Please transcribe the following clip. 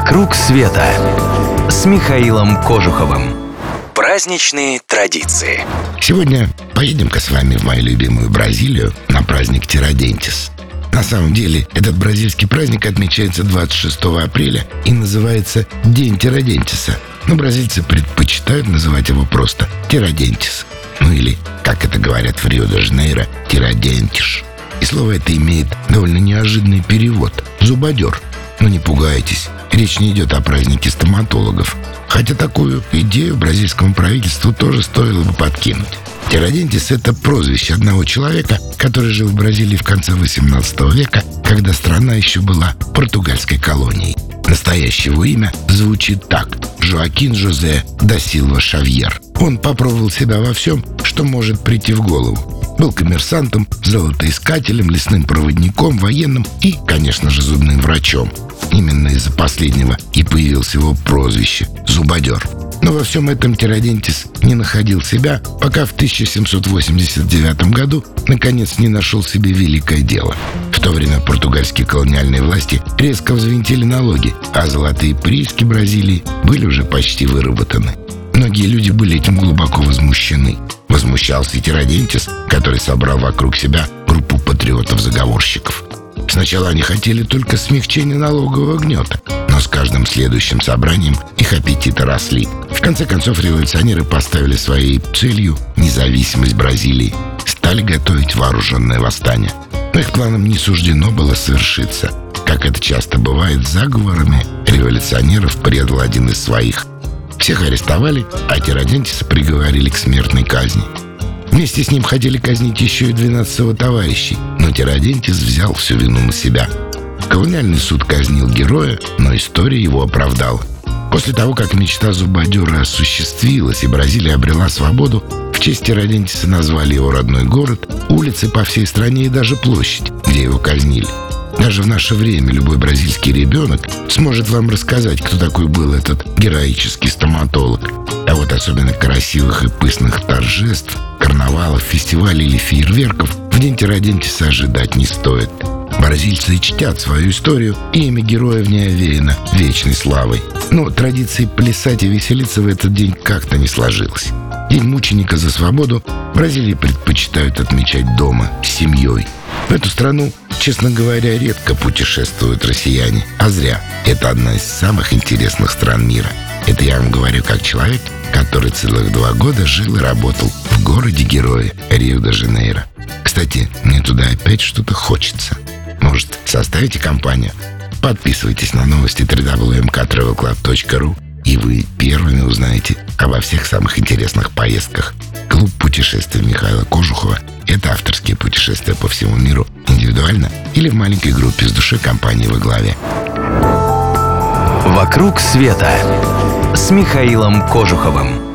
«Вокруг света» с Михаилом Кожуховым. Праздничные традиции. Сегодня поедем-ка с вами в мою любимую Бразилию на праздник Тирадентис. На самом деле, этот бразильский праздник отмечается 26 апреля и называется День Тирадентиса. Но бразильцы предпочитают называть его просто Тирадентис. Ну или, как это говорят в Рио-де-Жанейро, Тирадентиш. И слово это имеет довольно неожиданный перевод – зубодер. Но не пугайтесь, речь не идет о празднике стоматологов. Хотя такую идею бразильскому правительству тоже стоило бы подкинуть. Тирадентис – это прозвище одного человека, который жил в Бразилии в конце 18 века, когда страна еще была португальской колонией. Настоящее его имя звучит так – Жоакин Жозе да Силва Шавьер. Он попробовал себя во всем, что может прийти в голову. Был коммерсантом, золотоискателем, лесным проводником, военным и, конечно же, зубным врачом. Именно из-за последнего и появилось его прозвище – «Зубодер». Но во всем этом Тирадентис не находил себя, пока в 1789 году наконец не нашел себе великое дело. В то время португальские колониальные власти резко взвинтили налоги, а золотые прииски Бразилии были уже почти выработаны. Многие люди были этим глубоко возмущены. Возмущался и Тирадентис, который собрал вокруг себя группу патриотов-заговорщиков. Сначала они хотели только смягчения налогового гнета, но с каждым следующим собранием их аппетиты росли. В конце концов, революционеры поставили своей целью независимость Бразилии, стали готовить вооруженное восстание. Но их планам не суждено было совершиться. Как это часто бывает с заговорами, революционеров предал один из своих. Всех арестовали, а Тирадентиса приговорили к смертной казни. Вместе с ним хотели казнить еще и 12 его товарищей, но Тирадентис взял всю вину на себя. Колониальный суд казнил героя, но история его оправдала. После того, как мечта Зубадюра осуществилась и Бразилия обрела свободу, в честь Тирадентиса назвали его родной город, улицы по всей стране и даже площадь, где его казнили. Даже в наше время любой бразильский ребенок сможет вам рассказать, кто такой был этот героический стоматолог. А вот особенно красивых и пышных торжеств, карнавалов, фестивалей или фейерверков в день Тирадентиса ожидать не стоит. Бразильцы чтят свою историю, и имя героя в ней овеяно вечной славой. Но традиции плясать и веселиться в этот день как-то не сложилось. День мученика за свободу Бразилии предпочитают отмечать дома, с семьей. В эту страну, честно говоря, редко путешествуют россияне, а зря. Это одна из самых интересных стран мира. Это я вам говорю как человек, который целых два года жил и работал в городе-герое Рио-де-Жанейро. Кстати, мне туда опять что-то хочется. Может, составите компанию? Подписывайтесь на новости www.mktravelclub.ru и вы первыми узнаете обо всех самых интересных поездках. Клуб путешествий Михаила Кожухова – всему миру, индивидуально или в маленькой группе с душой компании во главе. «Вокруг света» с Михаилом Кожуховым.